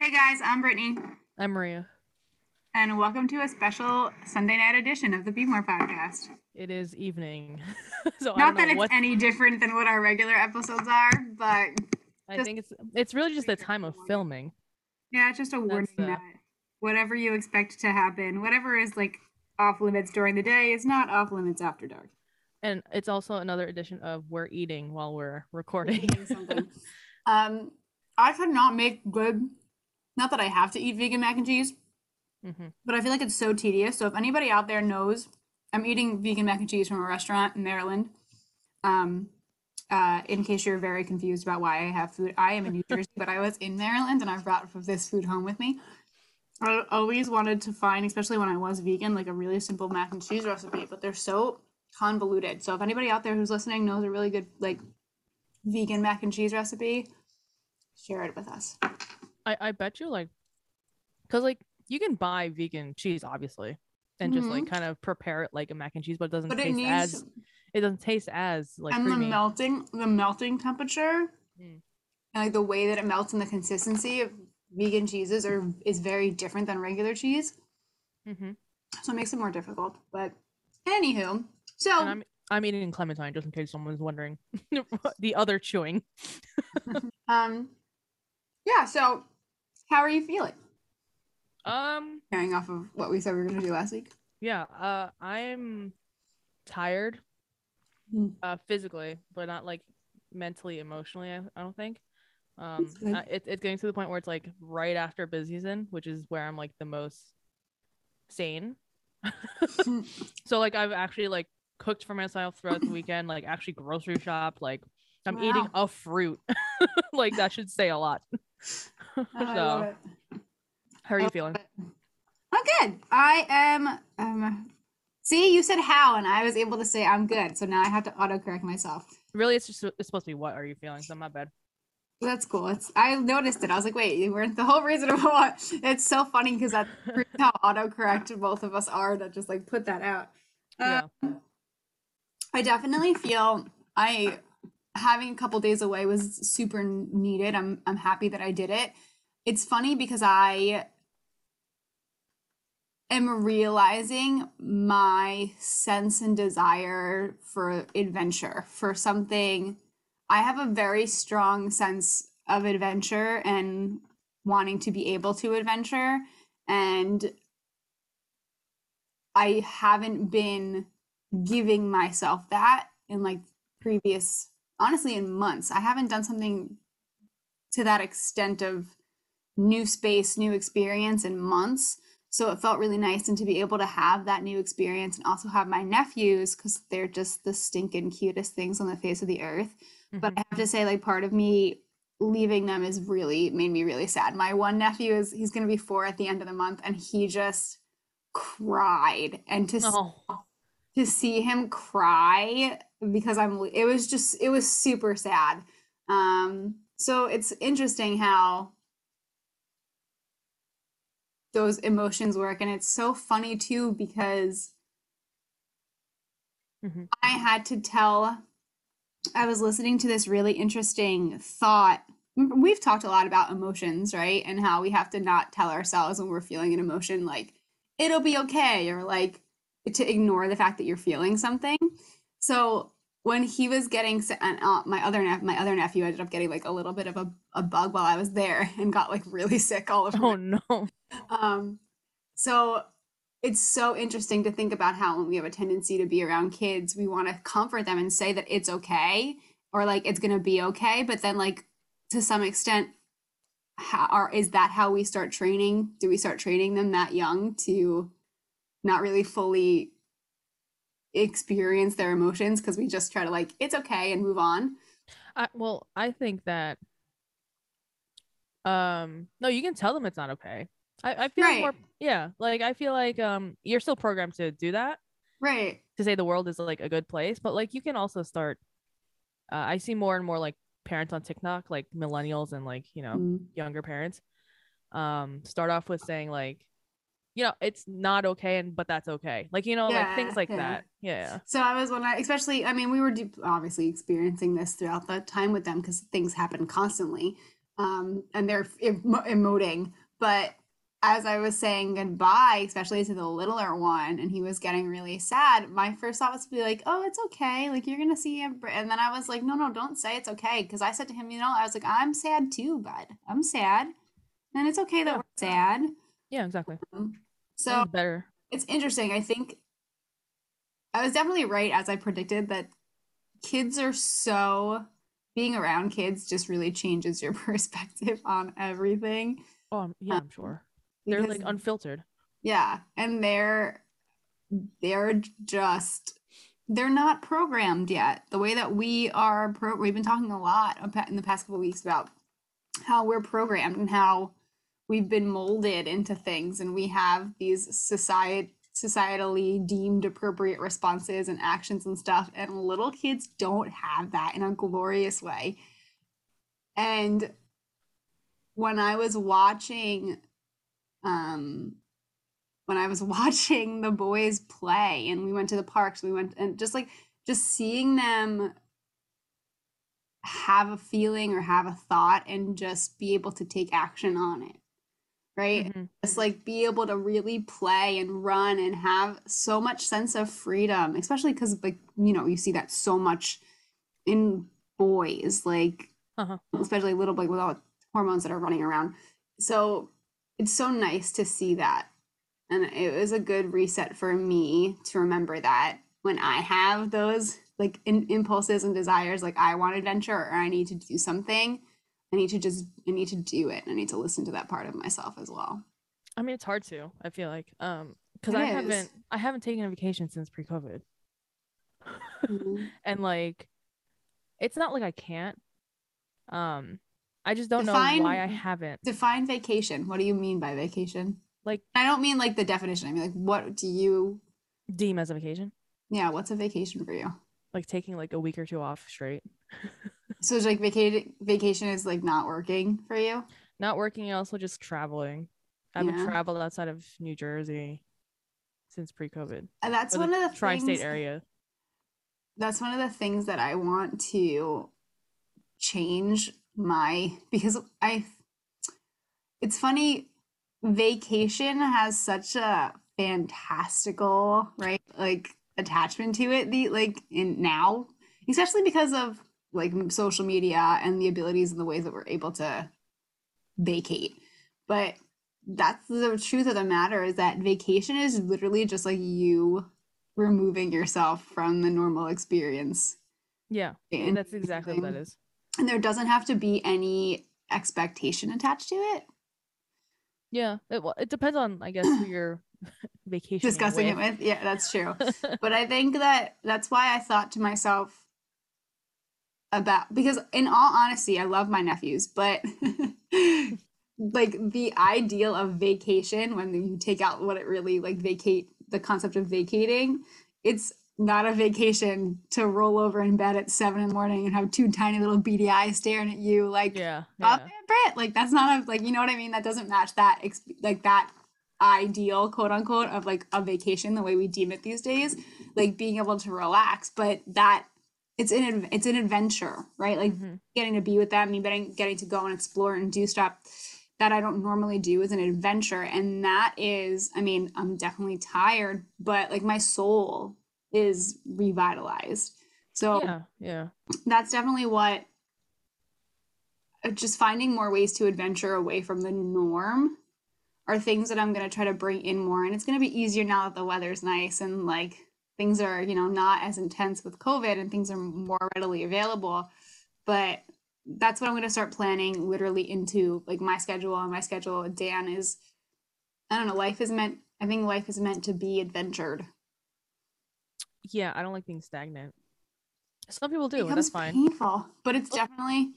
Hey guys, I'm Brittany, I'm Maria. and welcome to a special Sunday night edition of the Be More podcast. It is evening, so I Not don't that it's what. any different than what our regular episodes are, but I think it's it's really just the time of filming. yeah, it's just a warning the- that whatever you expect to happen, whatever is like off limits during the day, is not off limits after dark. And it's also another edition of we're eating while we're recording. Um, I could not make good. Not that I have to eat vegan mac and cheese, Mhm. but I feel like it's so tedious. So if anybody out there knows, I'm eating vegan mac and cheese from a restaurant in Maryland. Um, uh, in case you're very confused about why I have food, I am in New Jersey, but I was in Maryland and I brought this food home with me. I always wanted to find, especially when I was vegan, like a really simple mac and cheese recipe, but they're so convoluted. So if anybody out there who's listening knows a really good like vegan mac and cheese recipe, share it with us. I I bet you like, cause like you can buy vegan cheese obviously, and just like kind of prepare it like a mac and cheese, but it doesn't But it taste needs as it doesn't taste as like and the melting the melting temperature Mm. and like the way that it melts and the consistency of vegan cheeses are is very different than regular cheese Mm-hmm. so it makes it more difficult but anywho so I'm I'm eating clementine just in case someone's wondering. the other chewing. um yeah so how are you feeling Um. carrying off of what we said we were going to do last week Yeah. Uh. I'm tired. Mm. Uh. Physically, but not like mentally, emotionally. I, I don't think. Um. Uh, it, it's getting to the point where it's like right after busy season, which is where I'm like the most sane. so like I've actually like cooked for myself throughout the weekend. Like actually grocery shop. Like I'm eating a fruit. like that should say a lot. Oh, so how are you Oh, feeling? I'm good. I am. Um, see, you said how, and I was able to say I'm good. So now I have to autocorrect myself. Really, it's just it's supposed to be what are you feeling? So I'm not bad. That's cool. It's I noticed it. I was like, wait, you weren't the whole reason of what. It's so funny because that's how autocorrect both of us are to just like put that out. Uh, Yeah. I definitely feel I having a couple days away was super needed. I'm I'm happy that I did it. It's funny because I am realizing my sense and desire for adventure, for something. I have a very strong sense of adventure and wanting to be able to adventure and I haven't been giving myself that in like previous honestly in months. I haven't done something to that extent of new space new experience in months. So it felt really nice and to be able to have that new experience and also have my nephews because they're just the stinking cutest things on the face of the earth. But Mhm. i have to say like part of me leaving them is really made me really sad. My one nephew is he's going to be four at the end of the month and he just cried. And to Oh, to see him cry because I'm it was just it was super sad. Um so it's interesting how those emotions work and it's so funny too because Mhm. I had to tell I was listening to this really interesting thought. We've talked a lot about emotions, right? And how we have to not tell ourselves when we're feeling an emotion like it'll be okay or like to ignore the fact that you're feeling something. So when he was getting s- and uh, my other nep- my other nephew ended up getting like a little bit of a, a bug while I was there and got like really sick all over. oh no. Um, so it's so interesting to think about how when we have a tendency to be around kids, we want to comfort them and say that it's okay or like it's gonna be okay. But then like to some extent, how or is that how we start training? Do we start training them that young to not really fully experience their emotions because we just try to like it's okay and move on? I, well, I think that um no, you can tell them it's not okay. I, I feel like more yeah, like I feel like um you're still programmed to do that Right. to say the world is like a good place, but like you can also start uh, I see more and more like parents on TikTok, like millennials and like, you know, Mm. younger parents um start off with saying like you know, it's not okay and but that's okay. Like, you know, like things like yeah. that. Yeah. So I was when I, especially, I mean, we were deep, obviously experiencing this throughout the time with them because things happen constantly. um, and they're emo- emoting. But as I was saying goodbye, especially to the littler one, and he was getting really sad, my first thought was to be like, "Oh, it's okay. Like you're gonna see him." And then I was like, "No, no, don't say it's okay," because I said to him, you know, I was like, "I'm sad too, bud. I'm sad, and it's okay that Yeah. we're sad." Yeah, exactly. So Sounds better. it's interesting. I think I was definitely right as I predicted that kids are so being around kids just really changes your perspective on everything. Oh, yeah, I'm sure. Um, they're like unfiltered. yeah, and they're they're just they're not programmed yet. The way that we are pro we've been talking a lot about in the past couple of weeks about how we're programmed and how we've been molded into things and we have these society societally deemed appropriate responses and actions and stuff and little kids don't have that in a glorious way. And when i was watching um when i was watching the boys play and we went to the parks we went and just like just seeing them have a feeling or have a thought and just be able to take action on it right Mhm. just like be able to really play and run and have so much sense of freedom especially because like you know you see that so much in boys like Uh-huh. especially little like with all the hormones that are running around so it's so nice to see that and it was a good reset for me to remember that when i have those like in, impulses and desires like i want adventure or i need to do something i need to just i need to do it i need to listen to that part of myself as well I mean, it's hard to. I feel like, um, because I is. haven't, I haven't taken a vacation since pre-COVID, Mhm. and like, it's not like I can't. Um, I just don't know why I haven't. define vacation what do you mean by vacation Like, i don't mean like the definition i mean like what do you deem as a vacation, yeah what's a vacation for you like taking like a week or two off straight, so it's like vacation vacation is like not working for you not working, and also just traveling. I haven't Yeah. traveled outside of New Jersey since pre-COVID. And that's one of the tri-state things area. that's one of the things that I want to change my because I it's funny vacation has such a fantastical right like attachment to it the like in now especially because of like social media and the abilities and the ways that we're able to vacate. But that's the truth of the matter is that vacation is literally just like you removing yourself from the normal experience. Yeah, and that's exactly what that is. and there doesn't have to be any expectation attached to it. Yeah, it, well, it depends on I guess who you're vacationing discussing with. it with. Yeah that's true. But i think that that's why i thought to myself about because in all honesty i love my nephews but like the ideal of vacation when you take out what it really like vacate the concept of vacating it's not a vacation to roll over in bed at seven in the morning and have two tiny little beady eyes staring at you like yeah, up yeah. and Brit. Like that's not a like you know what I mean. That doesn't match that like that ideal quote unquote of like a vacation the way we deem it these days. Like being able to relax, but that it's an it's an adventure, right? Like Mhm. getting to be with them, me getting getting to go and explore and do stuff that I don't normally do is an adventure, and that is, I mean, I'm definitely tired, but like my soul is revitalized. So yeah, yeah. that's definitely what uh, just finding more ways to adventure away from the norm are things that I'm going to try to bring in more and it's going to be easier now that the weather's nice and like things are you know not as intense with covid and things are more readily available but that's what I'm going to start planning literally into like my schedule and my schedule Dan is I don't know life is meant I think life is meant to be adventured Yeah, I don't like being stagnant. Some people do, that's fine. painful but it's definitely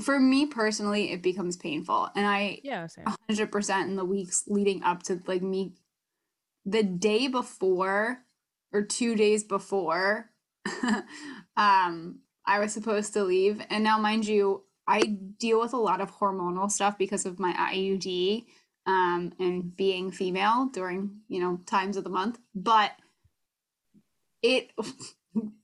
for me personally it becomes painful and i Yeah, same. 100% in the weeks leading up to like me the day before or two days before um i was supposed to leave and now mind you i deal with a lot of hormonal stuff because of my iud um and being female during you know times of the month but it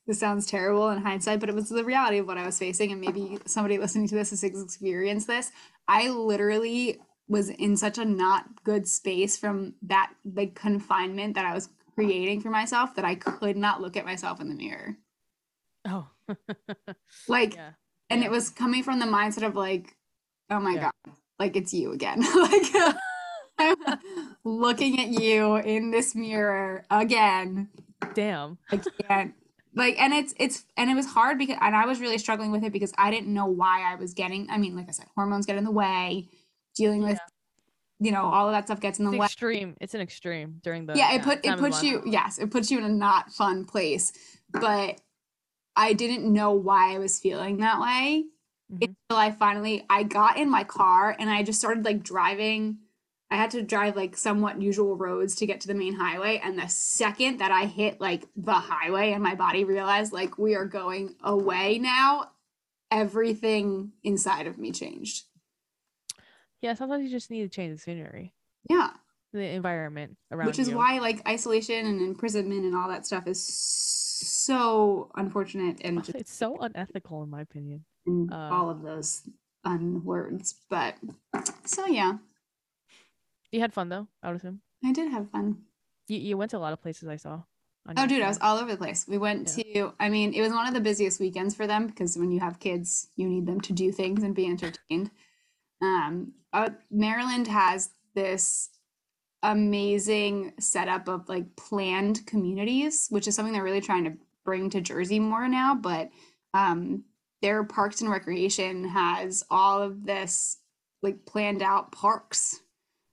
this sounds terrible in hindsight, but it was the reality of what I was facing. And maybe somebody listening to this has experienced this. I literally was in such a not good space from that like confinement that I was creating for myself that I could not look at myself in the mirror. Oh. Like, yeah. and yeah. it was coming from the mindset of like, oh my Yeah. God, like it's you again. like, I'm looking at you in this mirror again. Damn. I can't like and it's it's and it was hard because and I was really struggling with it because I didn't know why I was getting I mean like I said hormones get in the way dealing with you know all of that stuff gets in the It's way extreme. It's an extreme during the yeah it put it puts you yes it puts you in a not fun place but I didn't know why I was feeling that way Mhm. until I finally I got in my car and I just started like driving I had to drive like somewhat usual roads to get to the main highway and the second that I hit like the highway and my body realized like we are going away now everything inside of me changed. Yeah, sometimes you just need to change the scenery, Yeah, the environment around which is you. why like isolation and imprisonment and all that stuff is so unfortunate and just it's so unethical in my opinion. uh, all of those unwords. But so yeah, You had fun though, I would assume. I did have fun. You you went to a lot of places I saw. Oh, dude, I was all over the place. We went to, I mean, it was one of the busiest weekends for them because when you have kids, you need them to do things and be entertained. Um, uh, Maryland has this amazing setup of like planned communities, which is something they're really trying to bring to Jersey more now. But um, their Parks and Recreation has all of this like planned out parks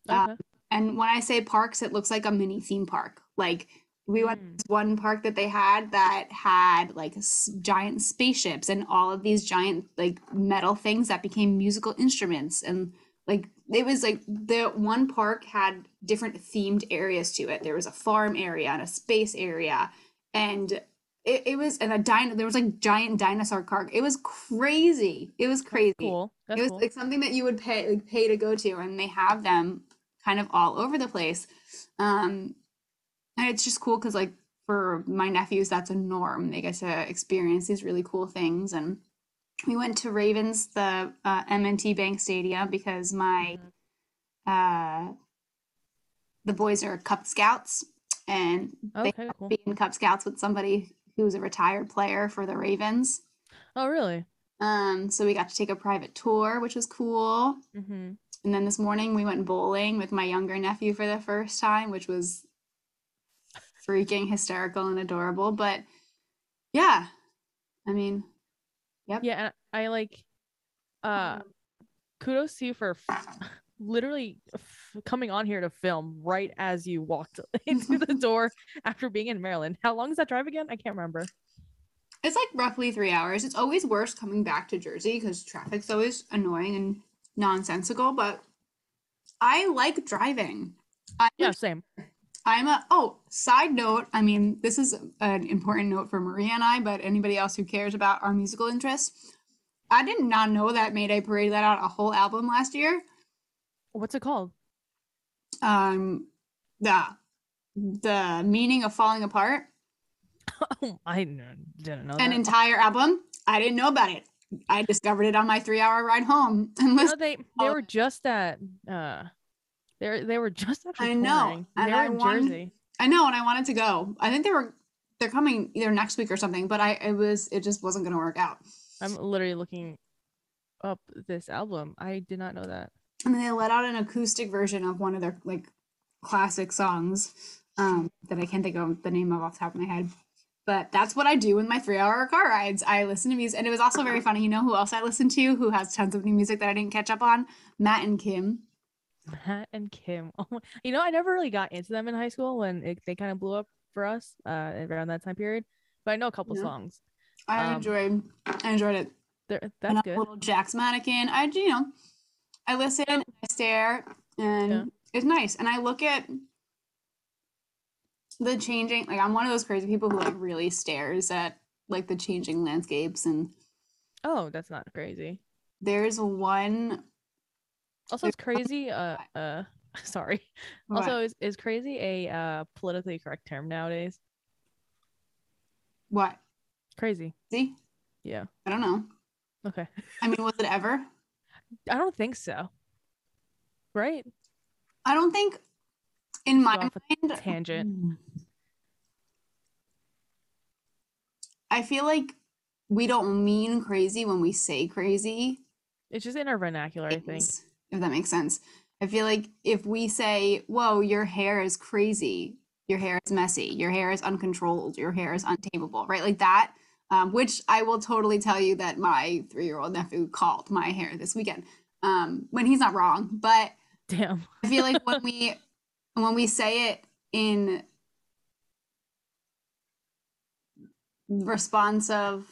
Okay. and when I say parks, it looks like a mini theme park. Like we went to Mm. one park that they had that had like s- giant spaceships and all of these giant like metal things that became musical instruments and like it was like the one park had different themed areas to it. There was a farm area and a space area and it, it was and a dino there was like giant dinosaur car. It was crazy. It was crazy Cool. That's it was cool. like something that you would pay like pay to go to and they have them kind of all over the place um and it's just cool because like for my nephews that's a norm they get to experience these really cool things and we went to ravens the uh, M&T Bank Stadium because my Mhm. uh the boys are cub scouts and they Okay, cool. be in cub scouts with somebody who's a retired player for the ravens Oh, really? um so we got to take a private tour which was cool Mm-hmm. And then this morning we went bowling with my younger nephew for the first time, which was freaking hysterical and adorable. But yeah, I mean, Yep. Yeah, I like uh kudos to you for f- literally f- coming on here to film right as you walked into the door after being in Maryland. How long is that drive again? I can't remember. it's like roughly three hours. It's always worse coming back to Jersey because traffic's always annoying and nonsensical. But I like driving. I'm Yeah, same. I'm a oh side note. I mean, this is an important note for Maria and I, but anybody else who cares about our musical interests. I did not know that Mayday Parade let out a whole album last year. What's it called? Um, the the meaning of falling apart, Oh, I didn't know an that. entire album. I didn't know about it. I discovered it on my three-hour ride home and listened. they they were just at uh they they were just actually I know, and They're I in want- Jersey. I know, and I wanted to go. I think they were they're coming either next week or something, but I it was it just wasn't gonna work out. I'm literally looking up this album. I did not know that. and then they let out an acoustic version of one of their like classic songs um that i can't think of the name of off the top of my head but that's what i do in my three hour car rides i listen to music and it was also very funny you know who else i listened to who has tons of new music that i didn't catch up on matt and kim Matt and Kim. Oh, my- you know, I never really got into them in high school when it, they kind of blew up for us uh, around that time period. But I know a couple Yeah. songs. i Um, enjoyed i enjoyed it They're, and that's good. a little jack's mannequin i you know i listen i stare and Yeah. it's nice and i look at the changing like i'm one of those crazy people who like really stares at like the changing landscapes and Oh, that's not crazy. there's one Also, it's crazy. Uh, uh, sorry. what? Also, is is crazy a uh politically correct term nowadays? What? Crazy. See? Yeah. I don't know. Okay. I mean, was it ever? I don't think so. Right? I don't think in my mind Tangent. I feel like we don't mean crazy when we say crazy. It's just in our vernacular, I think. If that makes sense. I feel like if we say, Whoa, your hair is crazy, your hair is messy, your hair is uncontrolled, your hair is untamable, right? Like that. Um, which I will totally tell you that my three year old nephew called my hair this weekend. Um, when he's not wrong, but Damn. I feel like when we when we say it in response of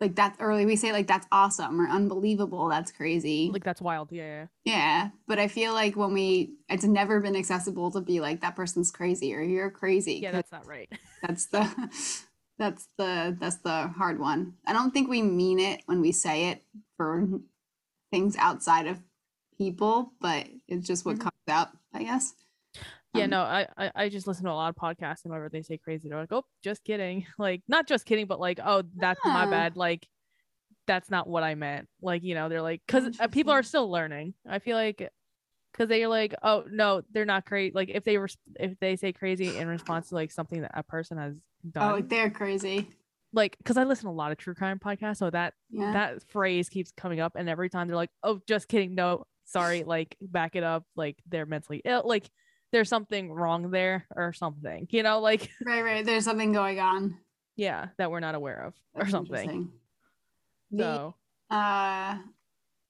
like that's early we say like that's awesome or unbelievable that's crazy Like that's wild. Yeah, yeah. yeah but i feel like when we it's never been accessible to be like that person's crazy or you're crazy Yeah, that's not right. that's the that's the that's the hard one i don't think we mean it when we say it for things outside of people but it's just what Mhm. comes out i guess Yeah, Um, no, I, I I just listen to a lot of podcasts and whenever they say crazy, they're like, oh, just kidding. Like, not just kidding, but like, oh, that's my Ah. bad. Like, that's not what I meant. Like, you know, they're like, because people are still learning. I feel like, because they're like, oh no, they're not crazy Like, if they were, if they say crazy in response to like something that a person has done, oh like they're crazy like, because I listen to a lot of true crime podcasts, so that yeah that phrase keeps coming up, and every time they're like, oh, just kidding, no, sorry, like, back it up, like they're mentally ill, like. There's something wrong there or something, you know, like right right. There's something going on. Yeah that we're not aware of or something. interesting. the so uh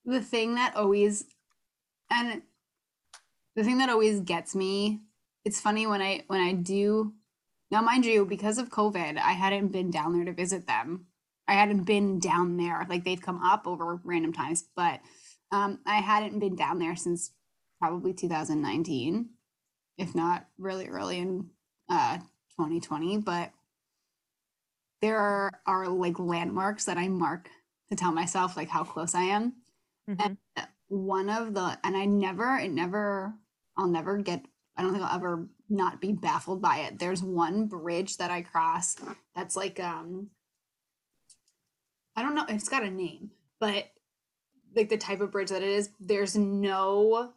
the thing that always and the thing that always gets me it's funny when i when i do now mind you because of covid i hadn't been down there to visit them. I hadn't been down there. Like they'd come up over random times but um i hadn't been down there since probably 2019 if not really early in uh 2020 but there are, are like landmarks that i mark to tell myself like how close i am mhm. one of the and i never it never i'll never get i don't think i'll ever not be baffled by it there's one bridge that i cross that's like um i don't know it's got a name but like the type of bridge that it is there's no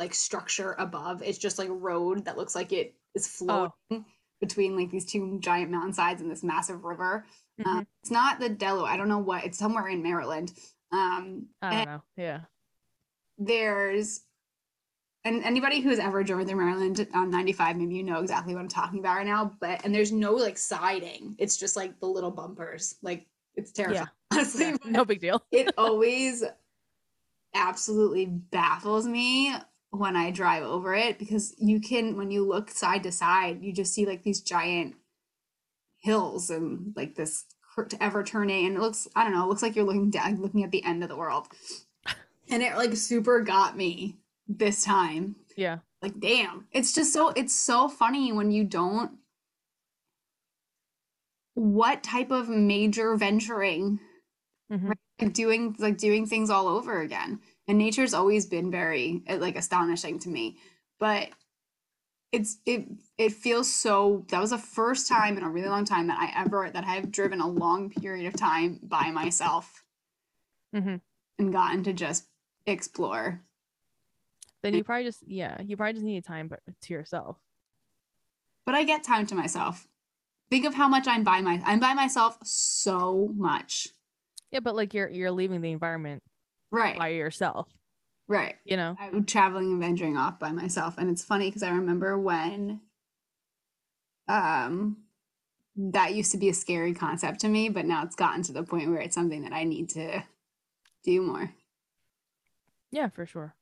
like structure above it's just like a road that looks like it is floating between like these two giant mountainsides and this massive river um, Mhm. it's not the delaware i don't know what it's somewhere in maryland um i don't know yeah there's and anybody who's ever driven through Maryland on 95, maybe you know exactly what I'm talking about right now. But and there's no like siding. It's just like the little bumpers. Like it's terrifying. Honestly, Yeah, no big deal it always absolutely baffles me when I drive over it because you can when you look side to side, you just see like these giant hills and like this ever turning and it looks I don't know, it looks like you're looking down looking at the end of the world. And it like super got me this time. yeah Like damn. It's just so it's so funny when you don't what type of major venturing Mhm. Like doing like doing things all over again. And nature's always been very uh, like astonishing to me. But it's it it feels so that was the first time in a really long time that i ever that i've driven a long period of time by myself mm-hmm. and gotten to just explore. Then you probably just yeah you probably just need time to yourself. But i get time to myself. Think of how much i'm by my i'm by myself so much yeah but like you're you're leaving the environment right by yourself right you know I'm traveling and venturing off by myself. And it's funny because I remember when um that used to be a scary concept to me, but now it's gotten to the point where it's something that I need to do more. yeah for sure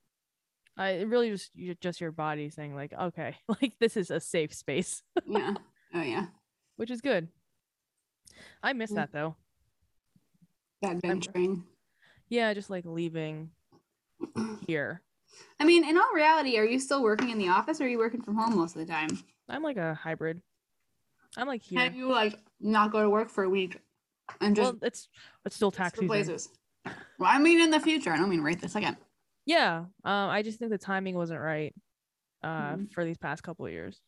I it really just just your body saying like okay like this is a safe space Yeah. Oh yeah. which is good I miss Mm. that though That venturing. yeah just like leaving here I mean, in all reality, are you still working in the office or are you working from home most of the time? I'm like a hybrid I'm like here Can you like not go to work for a week and just well it's it's still tax switch season places? Well, I mean in the future. I don't mean right this second. Yeah, um, I just think the timing wasn't right uh Mhm. for these past couple of years.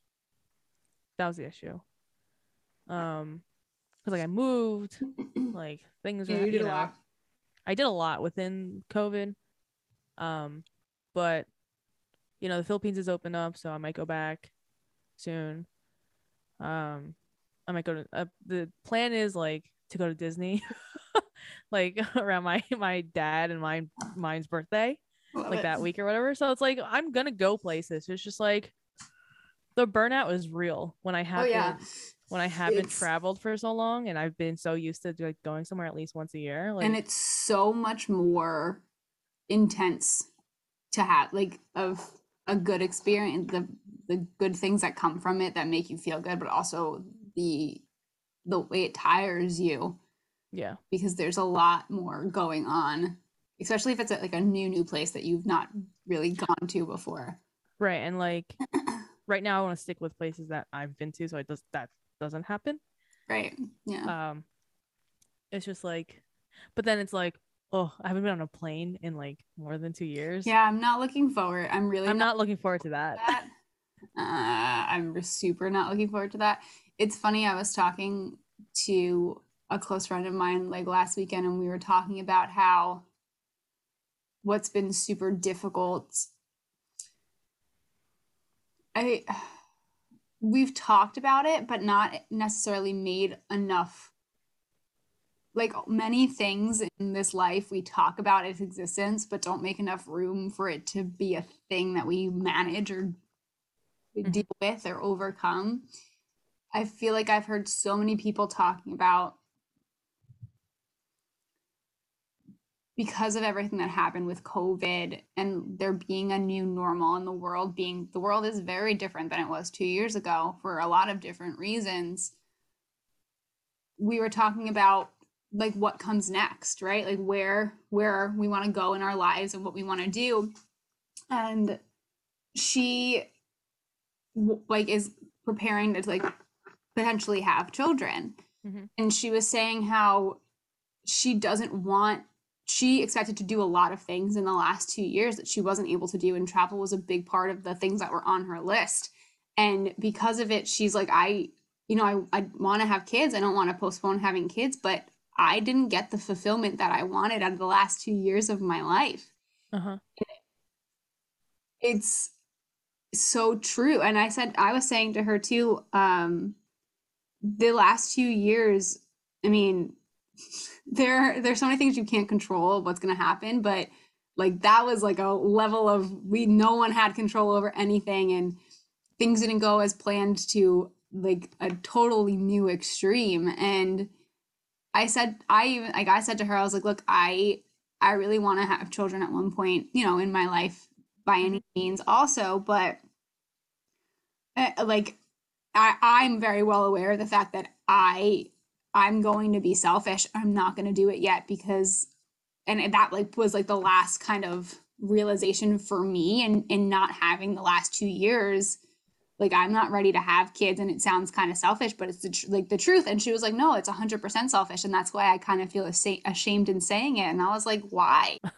That was the issue. Um, because like I moved, like things Yeah, were, you you, did a lot. I did a lot within COVID. Um, but you know, the Philippines is open up, so I might go back soon. Um, I might go to uh, the plan is like to go to Disney, like around my my dad and my mine's birthday, Love like it. that week or whatever. So it's like I'm gonna go places. It's just like the burnout is real when I Oh haven't yeah. when I haven't It's- traveled for so long and I've been so used to like going somewhere at least once a year. Like and it's so much more intense to have like of a good experience the the good things that come from it that make you feel good but also the the way it tires you yeah. because there's a lot more going on especially if it's at like a new new place that you've not really gone to before Right. And like right now I want to stick with places that I've been to so it does that doesn't happen. right yeah Um it's just like but then it's like, oh, I haven't been on a plane in like more than two years. yeah i'm not looking forward i'm really I'm not looking forward to that. that. Uh, I'm super not looking forward to that. It's funny, I was talking to a close friend of mine like last weekend, and we were talking about how what's been super difficult. I we've talked about it, but not necessarily made enough. Like many things in this life, we talk about its existence, but don't make enough room for it to be a thing that we manage or Mhm. deal with or overcome. I feel like I've heard so many people talking about because of everything that happened with COVID and there being a new normal and the world being the world is very different than it was two years ago for a lot of different reasons. We were talking about like what comes next, right? Like where where we want to go in our lives and what we want to do. And she like is preparing to like potentially have children. Mhm. And she was saying how she doesn't want she expected to do a lot of things in the last two years that she wasn't able to do and travel was a big part of the things that were on her list. And because of it she's like i you know i, I want to have kids. I don't want to postpone having kids but i didn't get the fulfillment that i wanted out of the last two years of my life. Uh-huh. it's so true. And i said i was saying to her too um the last two years i mean there there's so many things you can't control what's going to happen but like that was like a level of we no one had control over anything and things didn't go as planned to like a totally new extreme. And i said i even like i said to her i was like look i i really want to have children at one point you know in my life by any means also but uh, like I, i'm very well aware of the fact that i i'm going to be selfish. I'm not going to do it yet because and that like was like the last kind of realization for me and and not having the last two years. Like i'm not ready to have kids and it sounds kind of selfish but it's the tr- like the truth. And she was like no it's a 100% selfish. And that's why i kind of feel asa- ashamed in saying it. And i was like why?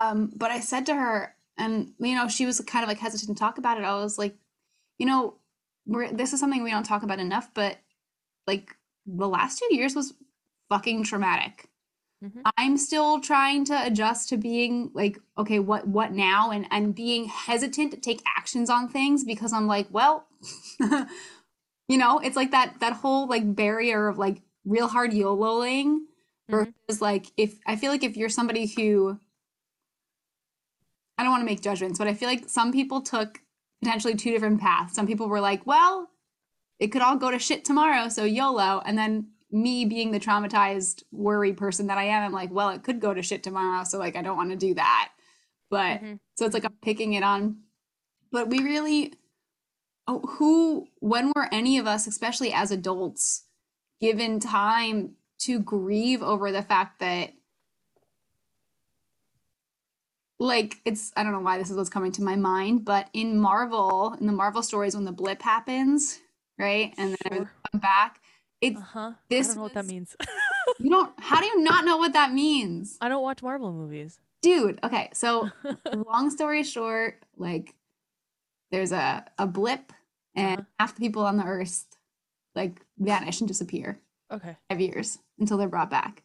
Um but i said to her and you know she was kind of like hesitant to talk about it. I was like you know we're this is something we don't talk about enough but like the last two years was fucking traumatic Mhm. i'm still trying to adjust to being like okay what what now and and being hesitant to take actions on things because i'm like well you know it's like that that whole like barrier of like real hard yoloing Mhm. versus like if i feel like if you're somebody who i don't want to make judgments but i feel like some people took potentially two different paths some people were like well it could all go to shit tomorrow so yolo. And then me being the traumatized worry person that i am i'm like well it could go to shit tomorrow so like i don't want to do that. But Mhm. so it's like i'm picking it on. But we really oh, who when were any of us especially as adults given time to grieve over the fact that like it's i don't know why this is what's coming to my mind but in marvel in the marvel stories when the blip happens right and then everything Sure. come back it's Uh-huh. I this don't know what that means. you don't how do you not know what that means I don't watch Marvel movies. dude okay so long story short like there's a a blip and Uh-huh. half the people on the earth like vanish and disappear Okay. five years until they're brought back.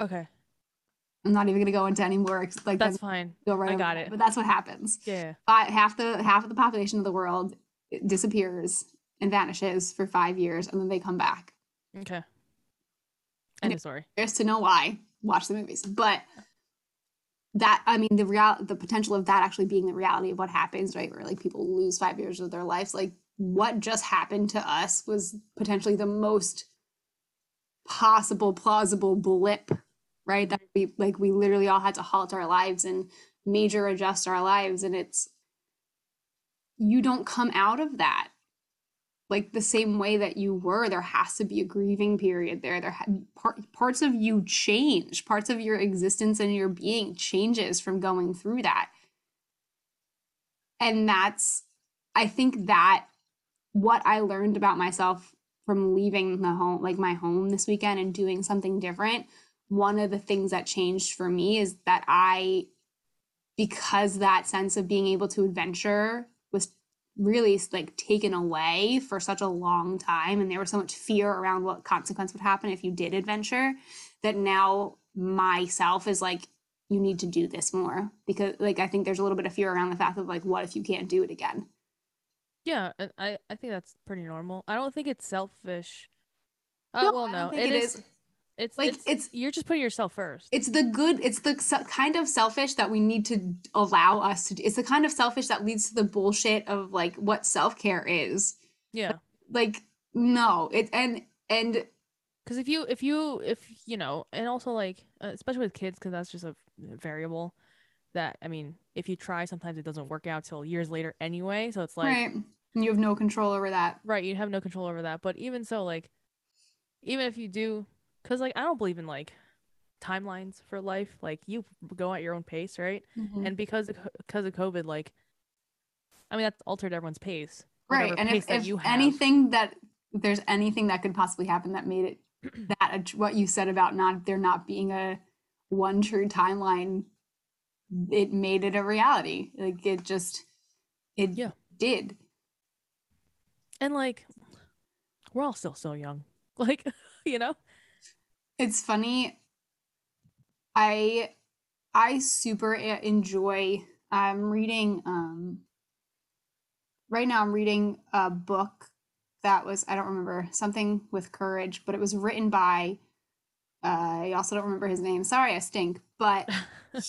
Okay. I'm not even gonna go into any more like That's fine. go right I got it. But that's what happens. Yeah. But half the half of the population of the world disappears and vanishes for five years, and then they come back. Okay. And End of story. There's to know why. Watch the movies, but that I mean the real the potential of that actually being the reality of what happens, right? Where like people lose five years of their lives, like what just happened to us was potentially the most possible plausible blip, right? That we like we literally all had to halt our lives and major adjust our lives, and it's you don't come out of that like the same way that you were there has to be a grieving period there. There ha- part, parts of you change. Parts of your existence and your being changes from going through that. And that's i think that what i learned about myself from leaving the home like my home this weekend and doing something different one of the things that changed for me is that i because that sense of being able to adventure really like taken away for such a long time and there was so much fear around what consequence would happen if you did adventure that now myself is like you need to do this more because like i think there's a little bit of fear around the fact of like what if you can't do it again Yeah, and I I think that's pretty normal. I don't think it's selfish. Uh, No, well, no, it it is. It's Like, it's it's- you're just putting yourself first. it's the good it's the kind of selfish that we need to allow us to do it's the kind of selfish that leads to the bullshit of like what self-care is yeah, like no it and and because if you if you if you know, and also like uh, especially with kids, because that's just a variable that I mean, if you try, sometimes it doesn't work out till years later anyway. So it's like right you have no control over that right, you have no control over that. But even so, like even if you do, because like I don't believe in like timelines for life. Like you go at your own pace, right? Mhm. and because of, because of COVID, like, I mean, that's altered everyone's pace. right and pace if, that if you have. anything that there's anything that could possibly happen that made it that what you said about not there not being a one true timeline it made it a reality like it just it Yeah. did and like, we're all still so young, like, you know. It's funny. I i super enjoy i'm reading um right now i'm reading a book that was i don't remember something with courage but it was written by uh, i also don't remember his name. Sorry i stink. But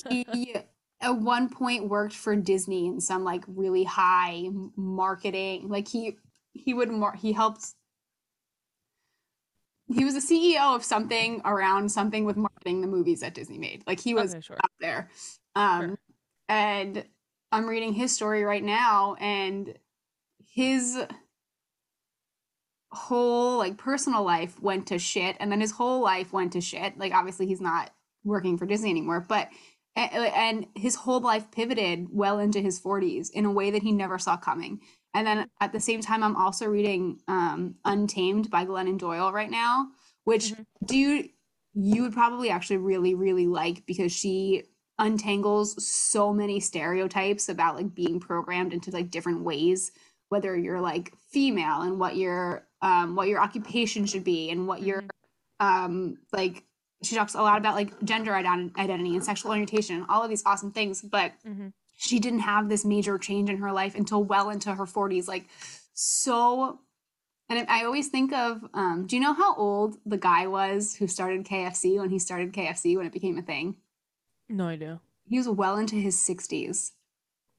he at one point worked for disney in some like really high marketing. Like he he would mar- he helped he was the ceo of something around something with marketing the movies that disney made like he was okay, sure. out there. Um, Sure. And I'm reading his story right now, and his whole like personal life went to shit, and then his whole life went to shit. Like obviously he's not working for Disney anymore, but and his whole life pivoted well into his 40s in a way that he never saw coming. And then at the same time, I'm also reading um, Untamed by Glennon Doyle right now, which Mhm. do you you would probably actually really really like because she untangles so many stereotypes about like being programmed into like different ways whether you're like female and what your um what your occupation should be and what your Mhm. um like she talks a lot about like gender ident- identity and sexual orientation and all of these awesome things but hmm she didn't have this major change in her life until well into her 40s like so and i always think of um do you know how old the guy was who started kfc when he started kfc when it became a thing No idea. he was well into his 60s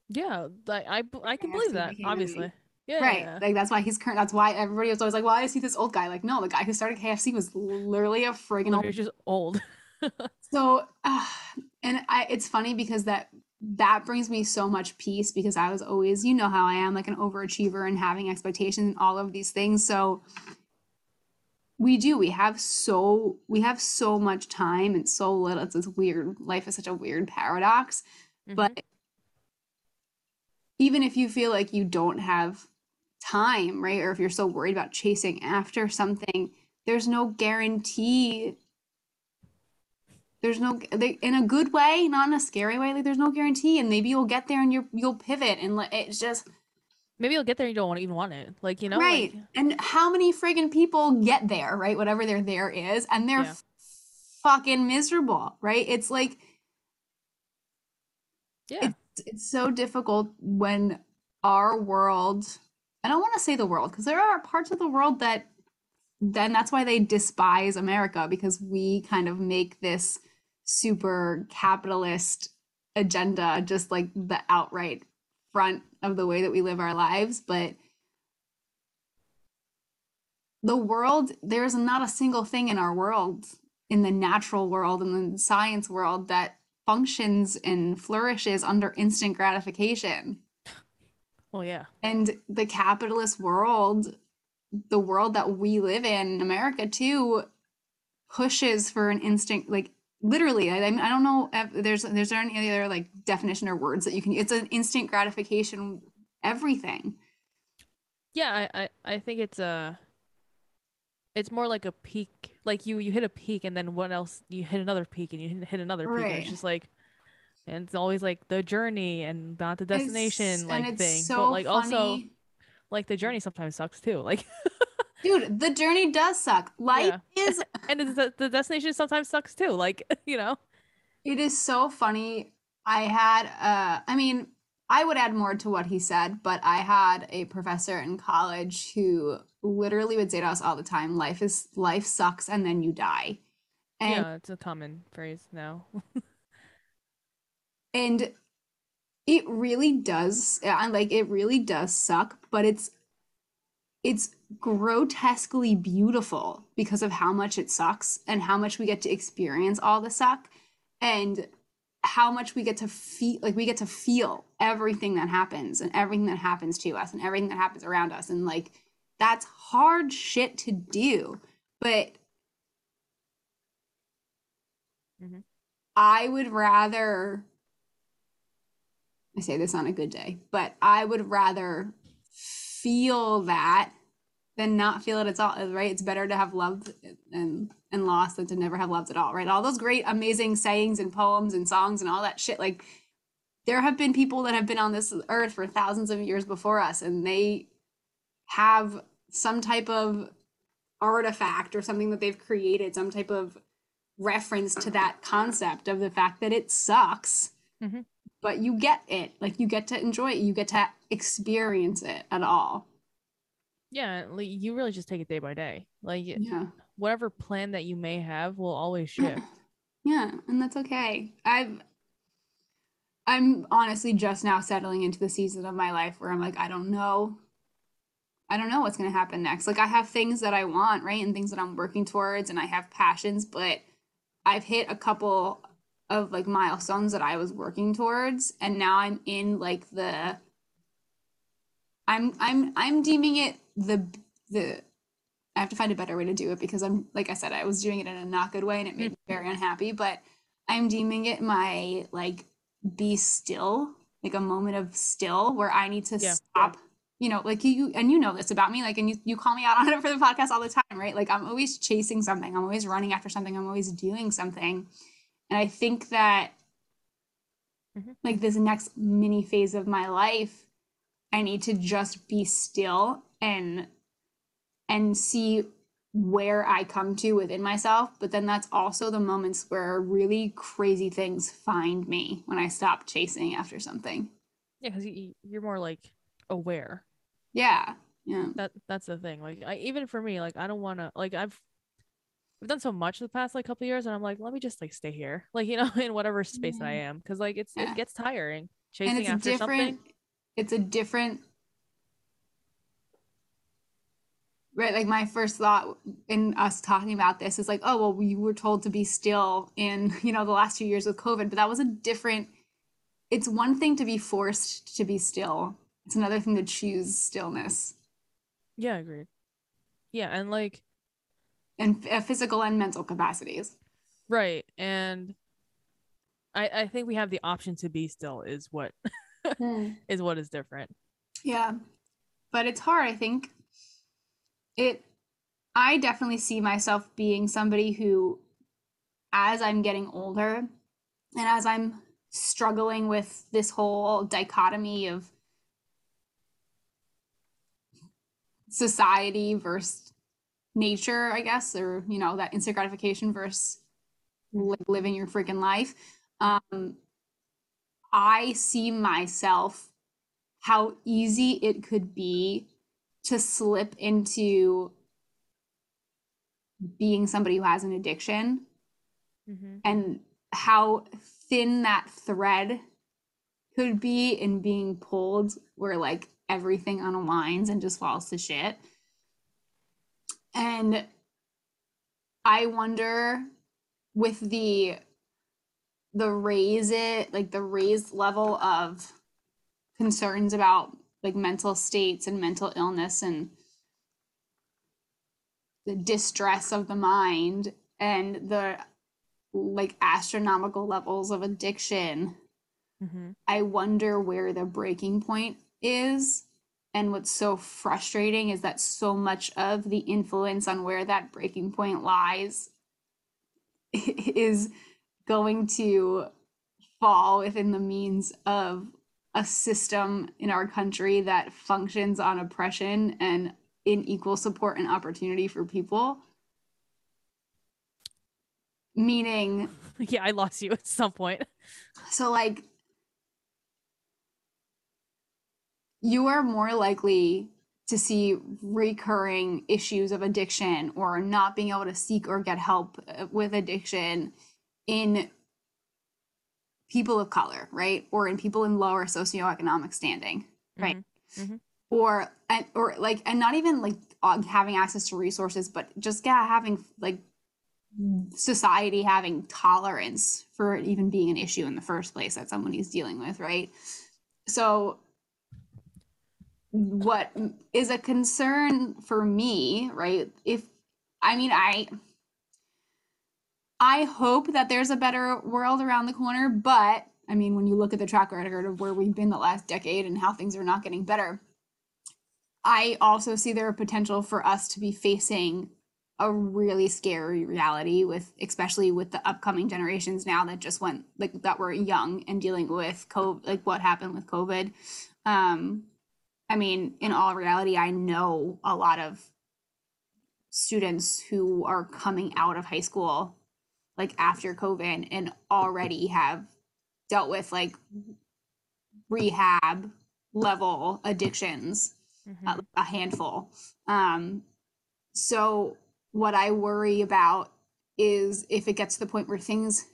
Yeah, like I can KFC believe that. Obviously. Yeah. right like that's why he's current that's why everybody was always like well i see this old guy like no the guy who started kfc was literally a friggin' old you're just old. So, uh, and I, it's funny because that that brings me so much peace because I was always, you know, how I am, like an overachiever and having expectations and all of these things. So we do. We have so we have so much time and so little. It's this weird. Life is such a weird paradox. Mhm. But even if you feel like you don't have time, right, or if you're so worried about chasing after something, there's no guarantee there's no they, in a good way not in a scary way like there's no guarantee and maybe you'll get there and you're you'll pivot and it's just maybe you'll get there and you don't want even want it. Like, you know, right. like, and how many friggin' people get there, right? Whatever their there is, and they're Yeah. f- fucking miserable, right? It's like yeah. it's it's so difficult when our world I don't want to say the world because there are parts of the world that then that's why they despise America because we kind of make this super capitalist agenda just like the outright front of the way that we live our lives but the world there's not a single thing in our world in the natural world in the science world that functions and flourishes under instant gratification well, yeah. and the capitalist world the world that we live in america too pushes for an instant like literally i, I don't know if there's there's there any other like definition or words that you can it's an instant gratification everything Yeah, I, I, I think it's a it's more like a peak. Like you you hit a peak and then what else you hit another peak and you hit- another peak. And Right. it's just like and it's always like the journey and not the destination It's- like thing. so but like also like the journey sometimes sucks too. Like dude the journey does suck life is and the, the destination sometimes sucks too. Like, you know. It is so funny. I had uh I mean, I would add more to what he said, but I had a professor in college who literally would say to us all the time, life is life sucks and then you die. And yeah, it's a common phrase now. and it really does like it really does suck, but it's it's grotesquely beautiful because of how much it sucks and how much we get to experience all the suck and how much we get to feel like we get to feel everything that happens and everything that happens to us and everything that happens around us and like that's hard shit to do but Mhm. i would rather i say this on a good day but i would rather feel that than not feel it at all right it's better to have loved and and lost than to never have loved at all right all those great amazing sayings and poems and songs and all that shit like there have been people that have been on this earth for thousands of years before us and they have some type of artifact or something that they've created some type of reference to that concept of the fact that it sucks Mhm. But you get it like you get to enjoy it you get to experience it at all Yeah, like you really just take it day by day. Like yeah whatever plan that you may have will always shift. Yeah, and that's okay. I've I'm honestly just now settling into the season of my life where I'm like, I don't know. I don't know what's going to happen next. Like I have things that I want, right? And things that I'm working towards and I have passions, but I've hit a couple of like milestones that I was working towards and now I'm in like the I'm I'm I'm deeming it the the I have to find a better way to do it because I'm like I said, I was doing it in a not good way and it made me very unhappy. But I'm deeming it my like be still, like a moment of still where I need to Yeah. stop. You know, like you and you know this about me, like and you, you call me out on it for the podcast all the time, right? Like I'm always chasing something, I'm always running after something, I'm always doing something. And I think that Mhm. like this next mini phase of my life, I need to just be still and and see where I come to within myself. But then that's also the moments where really crazy things find me when I stop chasing after something. Yeah, because you, you're more like aware. Yeah. Yeah. That that's the thing. Like I even for me, like I don't want to like I've I've done so much the past like couple years, and I'm like, let me just like stay here, like you know, in whatever space that I am, because like it's Yeah. it gets tiring And chasing it's after different. something. It's a different. Right, like my first thought in us talking about this is like, oh well, we were told to be still in you know the last few years with COVID, but that was a different. It's one thing to be forced to be still. It's another thing to choose stillness Yeah, agreed. Yeah, and like and uh, physical and mental capacities. right, and I I think we have the option to be still is what is what is different. Yeah. But it's hard, I think. It I definitely see myself being somebody who as I'm getting older and as I'm struggling with this whole dichotomy of society versus nature, I guess, or you know, that instant gratification versus like living your freaking life. Um, I see myself how easy it could be to slip into being somebody who has an addiction Mm-hmm. and how thin that thread could be in being pulled where like everything unwinds and just falls to shit. And I wonder with the the raise it like the raised level of concerns about like mental states and mental illness and the distress of the mind and the like astronomical levels of addiction Mm-hmm. I wonder where the breaking point is. And what's so frustrating is that so much of the influence on where that breaking point lies is going to fall within the means of a system in our country that functions on oppression and unequal support and opportunity for people. Meaning, Yeah, I lost you at some point. so like you are more likely to see recurring issues of addiction or not being able to seek or get help uh, with addiction in people of color, right? Or in people in lower socioeconomic standing, right? Mhm. Or and or like and not even like uh, having access to resources, but just yeah, having like society having tolerance for it even being an issue in the first place that someone is dealing with, right? So what is a concern for me, right? If I mean I I hope that there's a better world around the corner, but I mean when you look at the track record of where we've been the last decade and how things are not getting better, I also see there a potential for us to be facing a really scary reality with especially with the upcoming generations now that just went like that were young and dealing with COVID, like what happened with COVID. Um, I mean, in all reality, I know a lot of students who are coming out of high school like after COVID and already have dealt with like rehab level addictions Mhm. uh, a handful. Um, so what I worry about is if it gets to the point where things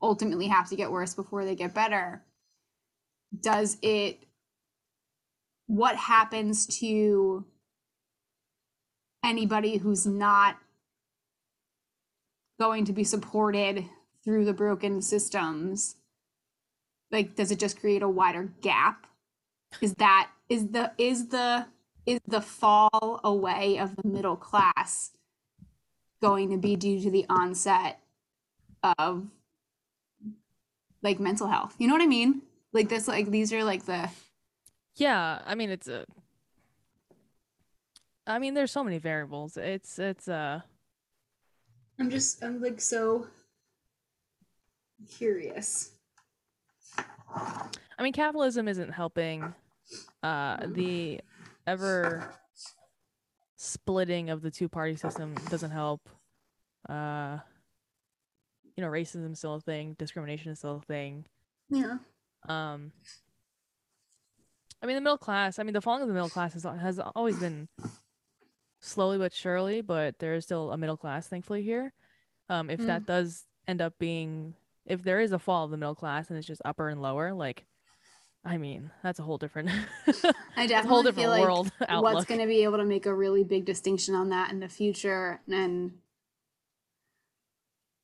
ultimately have to get worse before they get better, does it what happens to anybody who's not going to be supported through the broken systems? Like, does it just create a wider gap? Is that is the is the is the fall away of the middle class going to be due to the onset of like mental health? You know what I mean? Like this like these are like the Yeah, I mean it's a. I mean, there's so many variables. It's it's uh I'm just I'm like so curious. I mean, capitalism isn't helping. Uh, the ever splitting of the two party system doesn't help. Uh, you know, racism is still a thing. Discrimination is still a thing. Yeah. Um, I mean, the middle class. I mean, the falling of the middle class has has always been slowly but surely, but there is still a middle class, thankfully here. Um, if that does end up being, if there is a fall of the middle class and it's just upper and lower, like, I mean, that's a whole different, I a whole different feel like world outlook. what's going to be able to make a really big distinction on that in the future and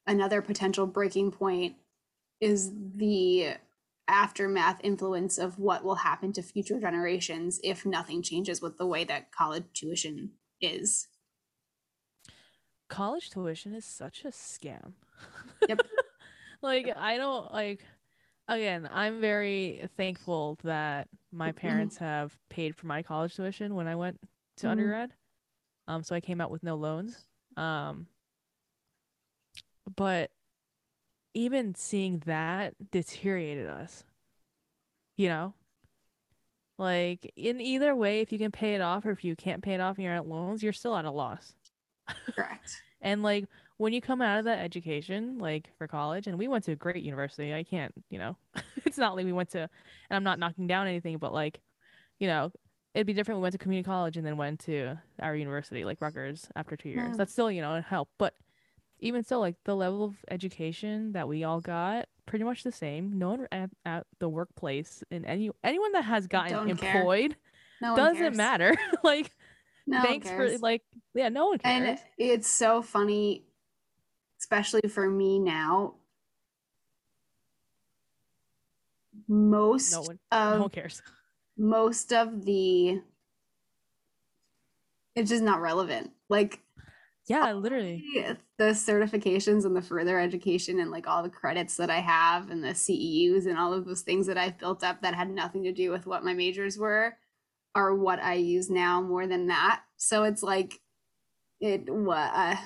another potential breaking point is the aftermath influence of what will happen to future generations if nothing changes with the way that college tuition is College tuition is such a scam. Yep. like I don't like. Again, I'm very thankful that my parents have paid for my college tuition when I went to Mhm. undergrad. Um, so I came out with no loans. Um, but even seeing that deteriorated us. You know, Like in either way, if you can pay it off or if you can't pay it off and you're at loans, you're still at a loss. Correct. And like when you come out of that education, like for college, and we went to a great university. I can't, you know, it's not like we went to, and I'm not knocking down anything, but like, you know, it'd be different. We went to community college and then went to our university, like Rutgers, after two years. Yeah. That's still, you know, a help. But even so, like the level of education that we all got, pretty much the same. No one at, at the workplace and any anyone that has gotten Don't employed No doesn't cares. matter. like, No thanks for like, yeah, no one cares. And it's so funny, especially for me now. Most no one, of no one cares. most of the it's just not relevant. Like Yeah, literally. the certifications and the further education and like all the credits that I have and the CEUs and all of those things that I've built up that had nothing to do with what my majors were are what I use now more than that. So it's like it what uh,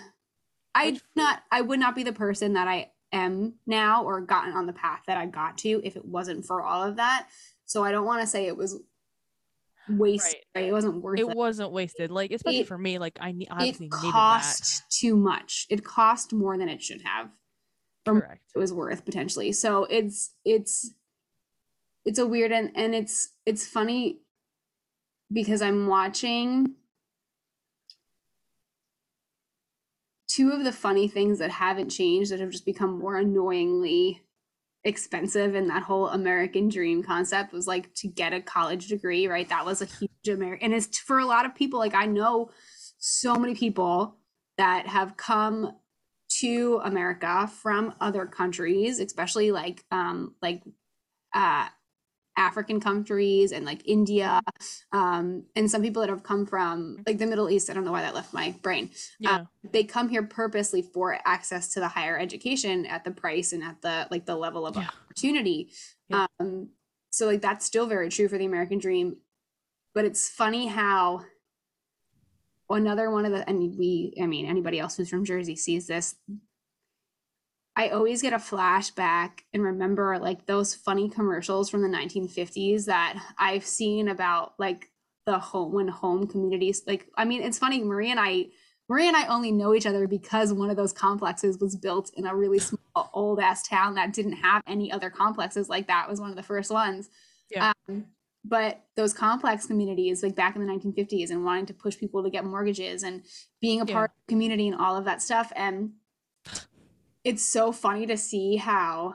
I not I would not be the person that I am now or gotten on the path that I got to if it wasn't for all of that. So I don't want to say it was wasted. Right. It wasn't worth It it. wasn't wasted. Like, especially It- for me, like I need obviously It needed that. cost too much. It cost more than it should have. Correct. it was worth potentially. So it's it's it's a weird and and it's it's funny because I'm watching two of the funny things that haven't changed that have just become more annoyingly expensive and that whole American dream concept was like to get a college degree, right? That was a huge American and it's for a lot of people like I know so many people that have come to America from other countries, especially like um like uh African countries and like India, um, and some people that have come from like the Middle East. I don't know why that left my brain. Yeah. They come here purposely for access to the higher education at the price and at the like the level of Yeah. opportunity. Yeah. Um, so like that's still very true for the American dream. But it's funny how another one of the and we I mean anybody else who's from Jersey sees this. I always get a flashback and remember like those funny commercials from the 1950s that I've seen about like the home when home communities like I mean it's funny Marie and I Marie and I only know each other because one of those complexes was built in a really small old ass town that didn't have any other complexes like that was one of the first ones. Yeah. Um, but those complex communities like back in the 1950s and wanting to push people to get mortgages and being a Yeah. part of the community and all of that stuff and it's so funny to see how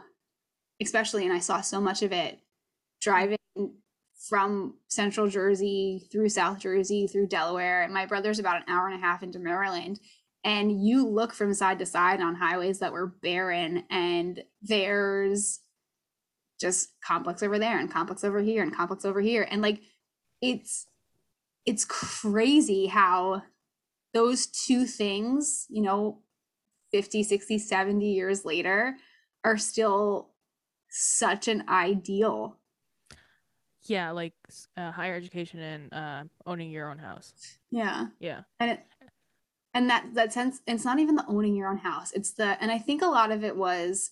especially and i saw so much of it driving from central jersey through south jersey through delaware and my brother's about an hour and a half into maryland and you look from side to side on highways that were barren and there's just complex over there and complex over here and complex over here and like it's it's crazy how those two things you know 50 60 70 years later are still such an ideal Yeah, like uh, higher education and uh, owning your own house. yeah Yeah. and it and that that sense it's not even the owning your own house it's the and i think a lot of it was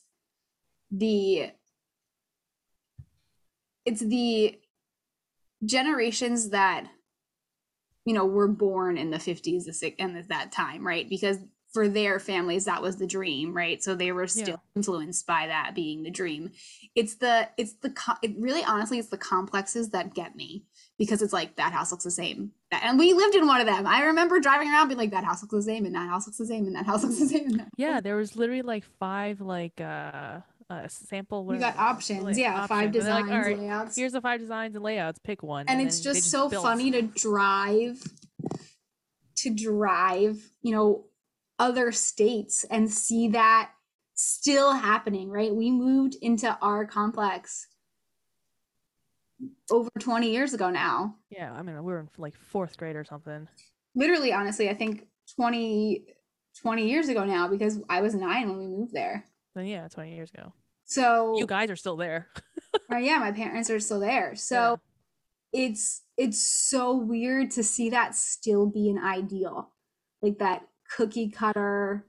the it's the generations that you know were born in the 50s the six and that time right because for their families that was the dream right so they were still Yeah. influenced by that being the dream it's the it's the it really honestly it's the complexes that get me because it's like that house looks the same and we lived in one of them i remember driving around being like that house looks the same and that house looks the same and that house looks the same Yeah, there was literally like five like uh uh sample you got options like, yeah five and designs like, right, layouts here's the five designs and layouts. Pick one. and it's then just so built. funny to drive to drive you know other states and see that still happening right we moved into our complex over 20 years ago now Yeah, I mean we were in like fourth grade or something. literally honestly i think 20 20 years ago now because i was nine when we moved there Then yeah, twenty years ago. so You guys are still there. uh, yeah my parents are still there so it's it's so weird to see that still be an ideal like that cookie cutter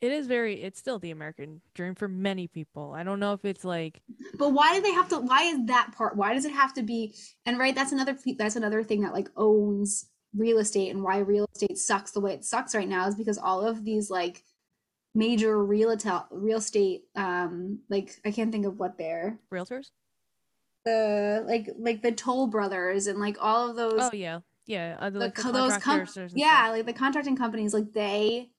It is very. It's still the American dream for many people. I don't know if it's like But why do they have to? Why is that part? Why does it have to be? And right, that's another that's another thing that like owns real estate and why real estate sucks the way it sucks right now is because all of these like major real estate real estate um like I can't think of what they're realtors. the like like the Toll Brothers and like all of those Oh yeah, yeah. Uh, the like the co- those com- contractors yeah stuff. like the contracting companies like they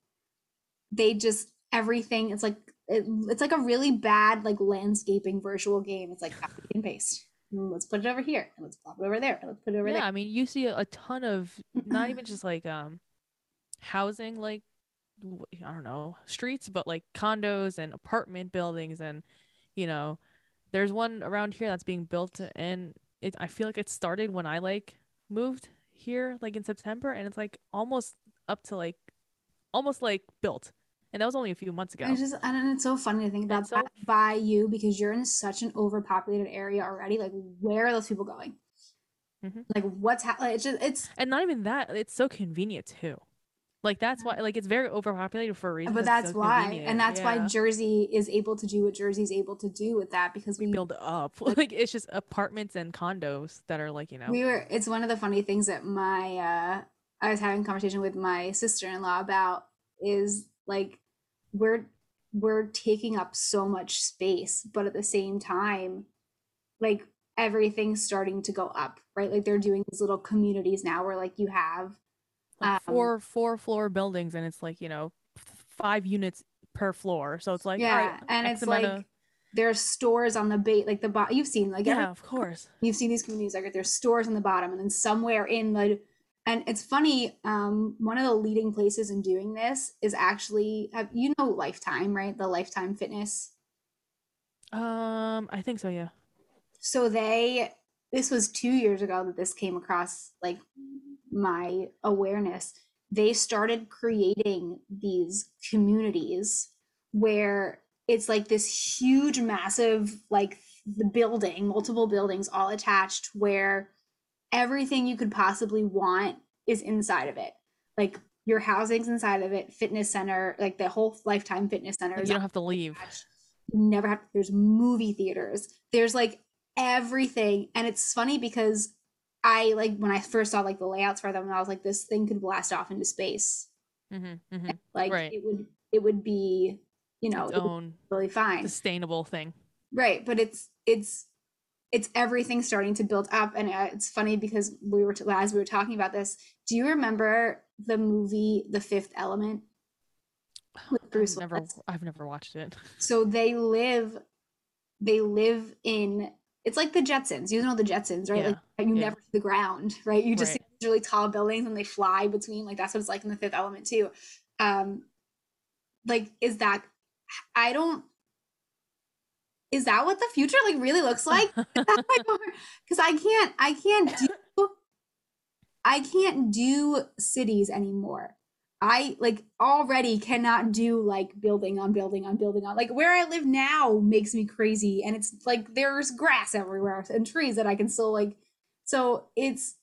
they just everything it's like it, it's like a really bad like landscaping virtual game it's like copy and paste Mm, let's put it over here and let's pop it over there let's put it over yeah, there I mean, you see a, a ton of not even just like um housing, like i don't know streets, but like condos and apartment buildings, and you know, there's one around here that's being built, and it I feel like it started when I like moved here, like in September, and it's like almost up to like almost like built, and that was only a few months ago. I just I don't know it's so funny to think about so- that by you because you're in such an overpopulated area already like where are those people going Mhm. like what's ha- like, it's just it's And not even that, it's so convenient too. Like that's why like it's very overpopulated for a reason. But that's so why convenient. and that's why Jersey is able to do what Jersey's able to do with that because we we build up. Like it's just apartments and condos that are like, you know. We were it's one of the funny things that my uh I was having a conversation with my sister-in-law about is like we're we're taking up so much space, but at the same time, like everything's starting to go up, right? Like they're doing these little communities now where like you have like um, four four floor buildings and it's like, you know, five units per floor. So it's like yeah, right, and X it's like of- there's stores on the bait like the bot you've seen like every yeah, of course. you've seen these communities like there's stores on the bottom and then somewhere in the and it's funny um one of the leading places in doing this is actually you know lifetime right the lifetime fitness Um, I think so, yeah. so they this was two years ago that this came across like my awareness they started creating these communities where it's like this huge massive like the building multiple buildings all attached where everything you could possibly want is inside of it like your housing's inside of it fitness center like the whole lifetime fitness center Like, you don't have to leave. attached. You never have there's movie theaters there's like everything and it's funny because i like when i first saw like the layouts for them i was like this thing could blast off into space Mm-hmm, mm-hmm. like Right. it would it would be you know Its own really fine sustainable thing. right but it's it's it's everything starting to build up and uh, it's funny because we were t- as we were talking about this do you remember the movie the fifth element with bruce I've never Willis? I've never watched it. so they live they live in it's like the jetsons. You know the jetsons right? Like you yeah. never see the ground right? You just Right. see these really tall buildings and they fly between like that's what it's like in the fifth element too. Um like is that i don't is that what the future like really looks like? Because i can't i can't do i can't do cities anymore i like already cannot do like building on building on building on like where i live now makes me crazy and it's like there's grass everywhere and trees that i can still like so it's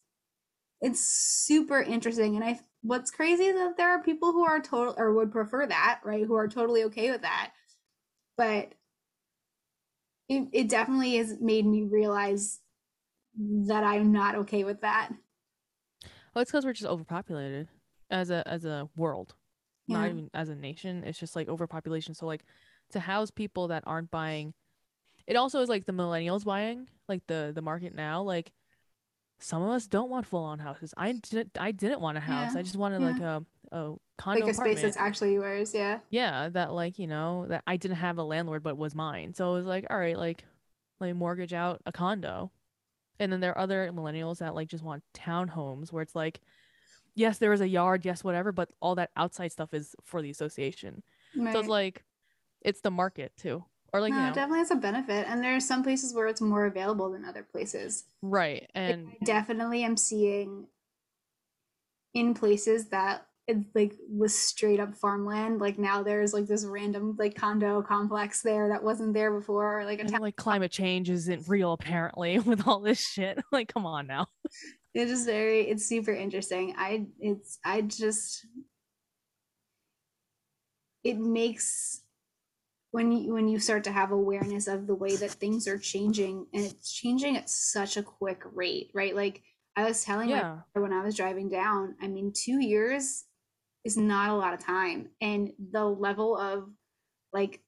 it's super interesting and i what's crazy is that there are people who are total or would prefer that right who are totally okay with that but it, it definitely has made me realize that i'm not okay with that. Well, it's because we're just overpopulated as a as a world, not even as a nation. It's just like overpopulation. So like to house people that aren't buying, it also is like the millennials buying, like the the market now. Like some of us don't want full on houses. I didn't. I didn't want a house. Yeah, I just wanted yeah. like a a condo like a space that's actually yours yeah yeah, that like you know that I didn't have a landlord but was mine. So it was like all right, like like mortgage out a condo. And then there are other millennials that like just want townhomes where it's like, yes, there is a yard, yes, whatever, but all that outside stuff is for the association. Right. So it's like, it's the market too, or like no, you it know, definitely has a benefit and there are some places where it's more available than other places right? Like, And I definitely am seeing in places that it like was straight up farmland like now there's like this random like condo complex there that wasn't there before or like a and town like climate change isn't real apparently with all this shit. Like, come on now. It's just very it's super interesting i it's i just it makes when you when you start to have awareness of the way that things are changing and it's changing at such a quick rate, right? Like I was telling Yeah. brother when I was driving down, I mean, two years is not a lot of time, and the level of like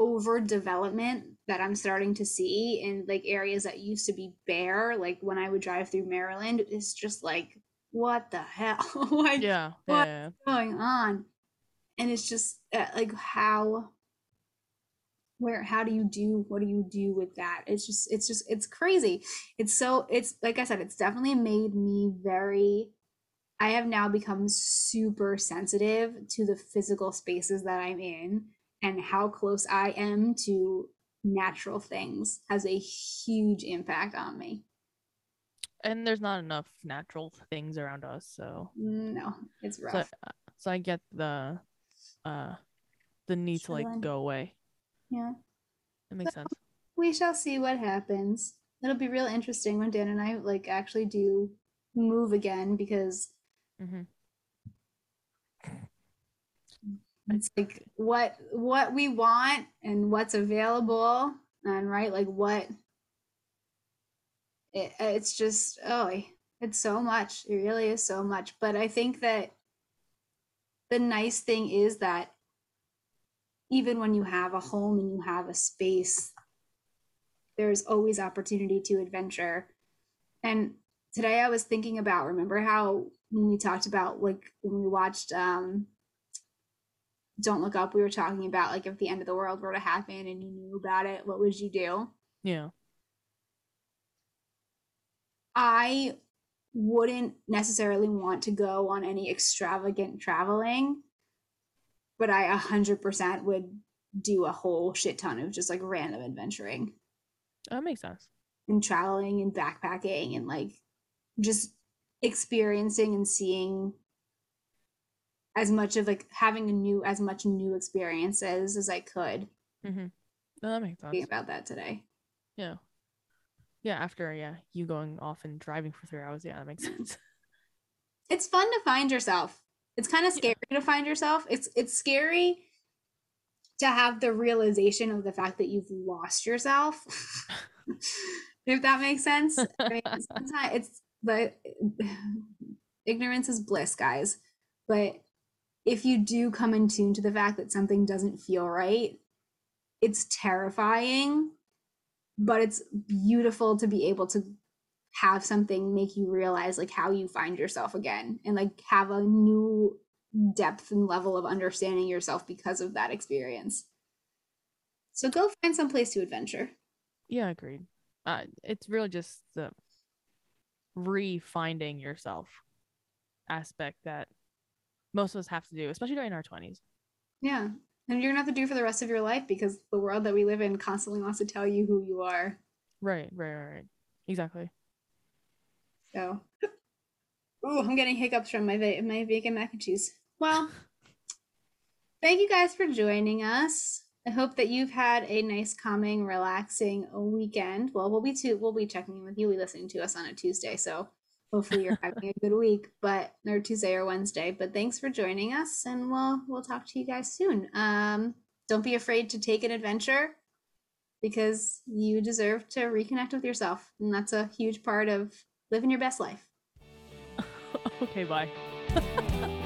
overdevelopment that I'm starting to see in like areas that used to be bare, like when I would drive through Maryland, it's just like, what the hell? like, Yeah. What? Yeah. going on and it's just uh, like how where how do you do what do you do with that it's just it's just it's crazy it's so it's like i said it's definitely made me very i have now become super sensitive to the physical spaces that i'm in and how close i am to natural things has a huge impact on me And there's not enough natural things around us, so no it's so, rough uh, so I get the uh the need to like go away. yeah It makes sense. we shall see what happens. It'll be real interesting when Dan and I like actually do move again because hmm it's like what what we want and what's available and right like what it, it's just oh it's so much. It really is so much. But i think that the nice thing is that even when you have a home and you have a space there's always opportunity to adventure. And today i was thinking about remember how when we talked about like when we watched um don't look up we were talking about like if the end of the world were to happen and you knew about it what would you do Yeah. i wouldn't necessarily want to go on any extravagant traveling but i 100% would do a whole shit ton of just like random adventuring That makes sense. and traveling and backpacking and like just experiencing and seeing as much of like having a new as much new experiences as I could Mm-hmm. No, that makes sense. about that today. Yeah. Yeah, after yeah, you going off and driving for three hours, yeah, that makes sense. It's fun to find yourself. It's kind of Yeah. scary to find yourself. It's it's scary to have the realization of the fact that you've lost yourself. if that makes sense. I mean, sometimes it's the ignorance is bliss, guys. But if you do come in tune to the fact that something doesn't feel right, it's terrifying, but it's beautiful to be able to have something make you realize like how you find yourself again and like have a new depth and level of understanding yourself because of that experience. So go find some place to adventure. yeah, agreed. Uh, it's really just the re-finding yourself aspect that most of us have to do, especially during our twenties. Yeah. And you're gonna have to do for the rest of your life because the world that we live in constantly wants to tell you who you are. Right, right, right, right. Exactly. So, oh, I'm getting hiccups from my ve- my vegan mac and cheese. Well, thank you guys for joining us. I hope that you've had a nice, calming, relaxing weekend. Well, we'll be too, we'll be checking in with you. We'll be listening to us on a Tuesday, so hopefully you're having a good week. But or Tuesday or Wednesday. But thanks for joining us, and we'll we'll talk to you guys soon. Um, don't be afraid to take an adventure because you deserve to reconnect with yourself, and that's a huge part of living your best life. okay, bye.